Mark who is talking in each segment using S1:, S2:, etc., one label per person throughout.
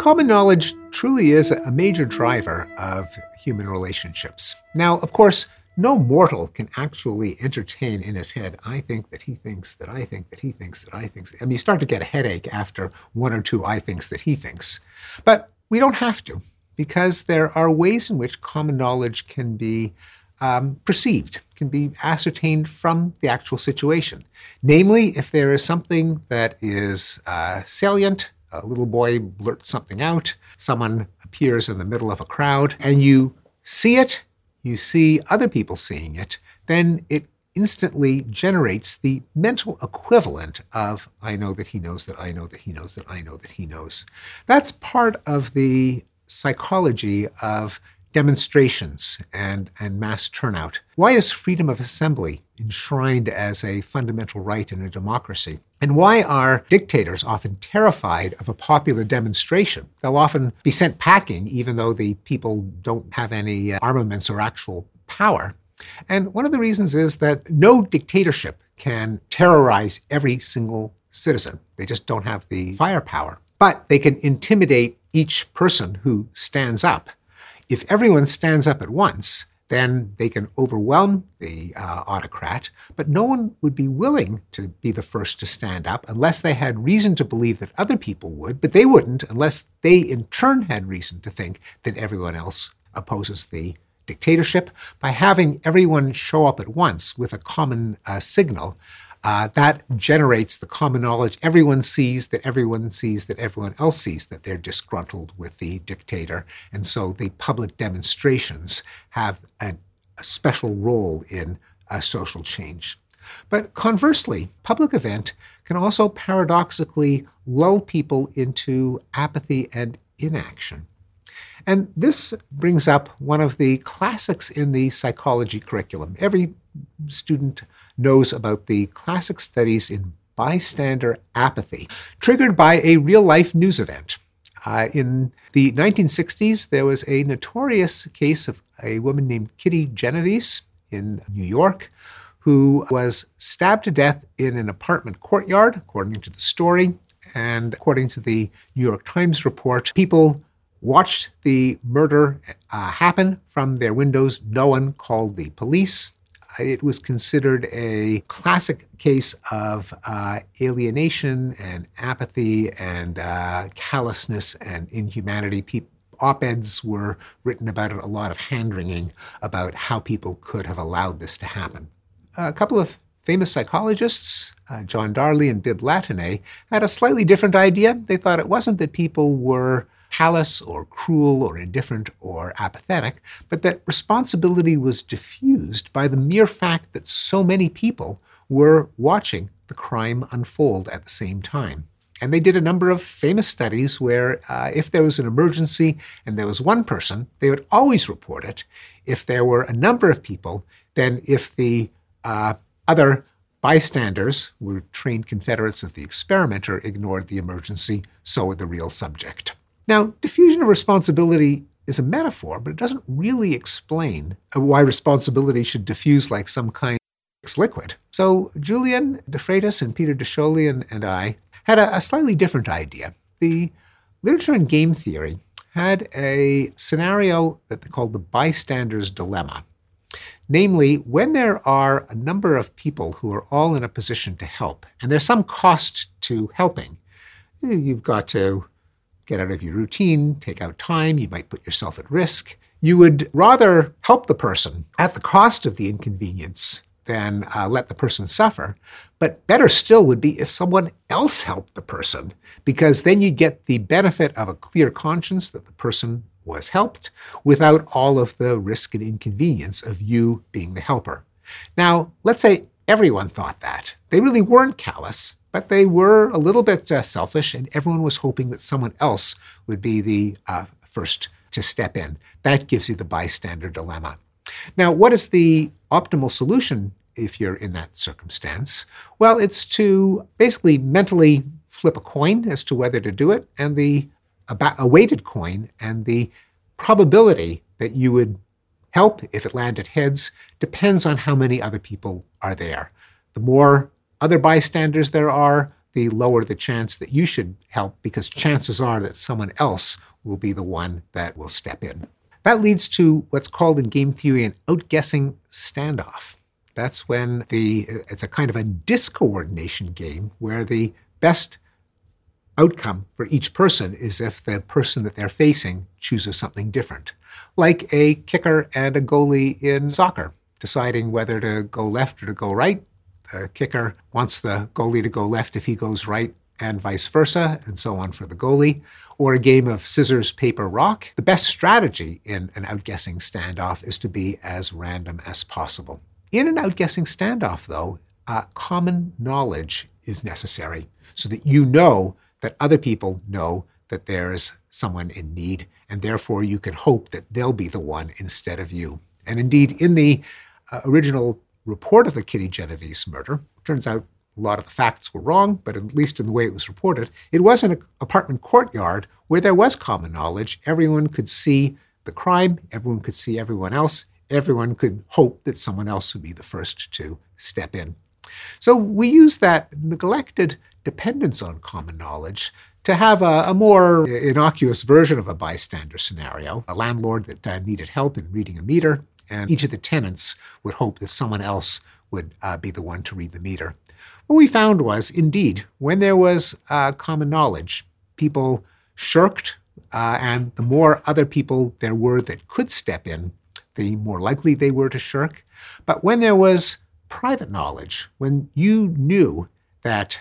S1: Common knowledge truly is a major driver of human relationships. Now, of course, no mortal can actually entertain in his head, I think that he thinks that I think that he thinks that I think. I mean, you start to get a headache after one or two I thinks that he thinks. But we don't have to, because there are ways in which common knowledge can be um, perceived, can be ascertained from the actual situation. Namely, if there is something that is uh, salient, a little boy blurts something out, someone appears in the middle of a crowd, and you see it, you see other people seeing it, then it instantly generates the mental equivalent of I know that he knows that I know that he knows that I know that he knows. That's part of the psychology of demonstrations and, and mass turnout. Why is freedom of assembly enshrined as a fundamental right in a democracy? And why are dictators often terrified of a popular demonstration? They'll often be sent packing, even though the people don't have any uh, armaments or actual power. And one of the reasons is that no dictatorship can terrorize every single citizen. They just don't have the firepower. But they can intimidate each person who stands up if everyone stands up at once, then they can overwhelm the uh, autocrat, but no one would be willing to be the first to stand up unless they had reason to believe that other people would, but they wouldn't unless they in turn had reason to think that everyone else opposes the dictatorship. By having everyone show up at once with a common uh, signal, uh, that generates the common knowledge. Everyone sees that everyone sees that everyone else sees that they're disgruntled with the dictator. And so the public demonstrations have a, a special role in a social change. But conversely, public event can also paradoxically lull people into apathy and inaction. And this brings up one of the classics in the psychology curriculum. Every student knows about the classic studies in bystander apathy, triggered by a real life news event. Uh, in the 1960s, there was a notorious case of a woman named Kitty Genovese in New York who was stabbed to death in an apartment courtyard, according to the story. And according to the New York Times report, people watched the murder uh, happen from their windows. No one called the police. It was considered a classic case of uh, alienation and apathy and uh, callousness and inhumanity. Pe- op-eds were written about it, a lot of hand-wringing about how people could have allowed this to happen. A couple of famous psychologists, uh, John Darley and Bibb Latané, had a slightly different idea. They thought it wasn't that people were callous or cruel or indifferent or apathetic, but that responsibility was diffused by the mere fact that so many people were watching the crime unfold at the same time. And they did a number of famous studies where uh, if there was an emergency and there was one person, they would always report it. If there were a number of people, then if the uh, other bystanders were trained Confederates of the experimenter ignored the emergency, so would the real subject. Now, diffusion of responsibility is a metaphor, but it doesn't really explain why responsibility should diffuse like some kind of liquid. So Julian de Freitas and Peter de and, and I had a, a slightly different idea. The literature and game theory had a scenario that they called the bystander's dilemma. Namely, when there are a number of people who are all in a position to help, and there's some cost to helping, you've got to get out of your routine, take out time, you might put yourself at risk. You would rather help the person at the cost of the inconvenience than uh, let the person suffer. But better still would be if someone else helped the person, because then you get the benefit of a clear conscience that the person was helped without all of the risk and inconvenience of you being the helper. Now, let's say everyone thought that. They really weren't callous. But they were a little bit uh, selfish, and everyone was hoping that someone else would be the uh, first to step in. That gives you the bystander dilemma. Now, what is the optimal solution if you're in that circumstance? Well, it's to basically mentally flip a coin as to whether to do it, and the a weighted coin, and the probability that you would help if it landed heads depends on how many other people are there. The more other bystanders there are, the lower the chance that you should help because chances are that someone else will be the one that will step in. That leads to what's called in game theory an outguessing standoff. That's when the it's a kind of a discoordination game where the best outcome for each person is if the person that they're facing chooses something different. Like a kicker and a goalie in soccer, deciding whether to go left or to go right. The kicker wants the goalie to go left if he goes right, and vice versa, and so on for the goalie. Or a game of scissors, paper, rock. The best strategy in an outguessing standoff is to be as random as possible. In an outguessing standoff, though, uh, common knowledge is necessary so that you know that other people know that there's someone in need, and therefore you can hope that they'll be the one instead of you. And indeed, in the uh, original report of the Kitty Genovese murder, turns out a lot of the facts were wrong, but at least in the way it was reported, it was an apartment courtyard where there was common knowledge. Everyone could see the crime, everyone could see everyone else, everyone could hope that someone else would be the first to step in. So we use that neglected dependence on common knowledge to have a, a, more innocuous version of a bystander scenario. A landlord that uh, needed help in reading a meter, and each of the tenants would hope that someone else would uh, be the one to read the meter. What we found was, indeed, when there was uh, common knowledge, people shirked, uh, and the more other people there were that could step in, the more likely they were to shirk. But when there was private knowledge, when you knew that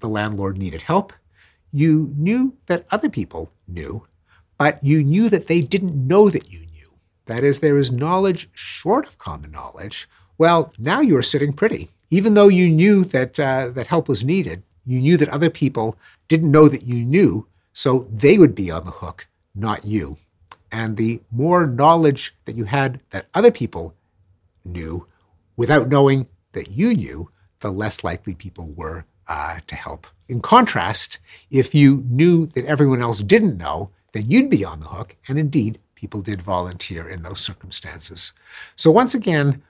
S1: the landlord needed help, you knew that other people knew, but you knew that they didn't know that you knew. That is, there is knowledge short of common knowledge. Well, now you are sitting pretty. Even though you knew that, uh, that help was needed, you knew that other people didn't know that you knew, so they would be on the hook, not you. And the more knowledge that you had that other people knew without knowing that you knew, the less likely people were uh, to help. In contrast, if you knew that everyone else didn't know, then you'd be on the hook. And indeed, people did volunteer in those circumstances. So, once again,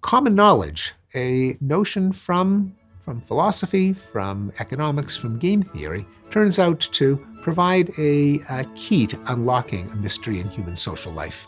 S1: common knowledge, a notion from, from philosophy, from economics, from game theory, turns out to provide a, a key to unlocking a mystery in human social life.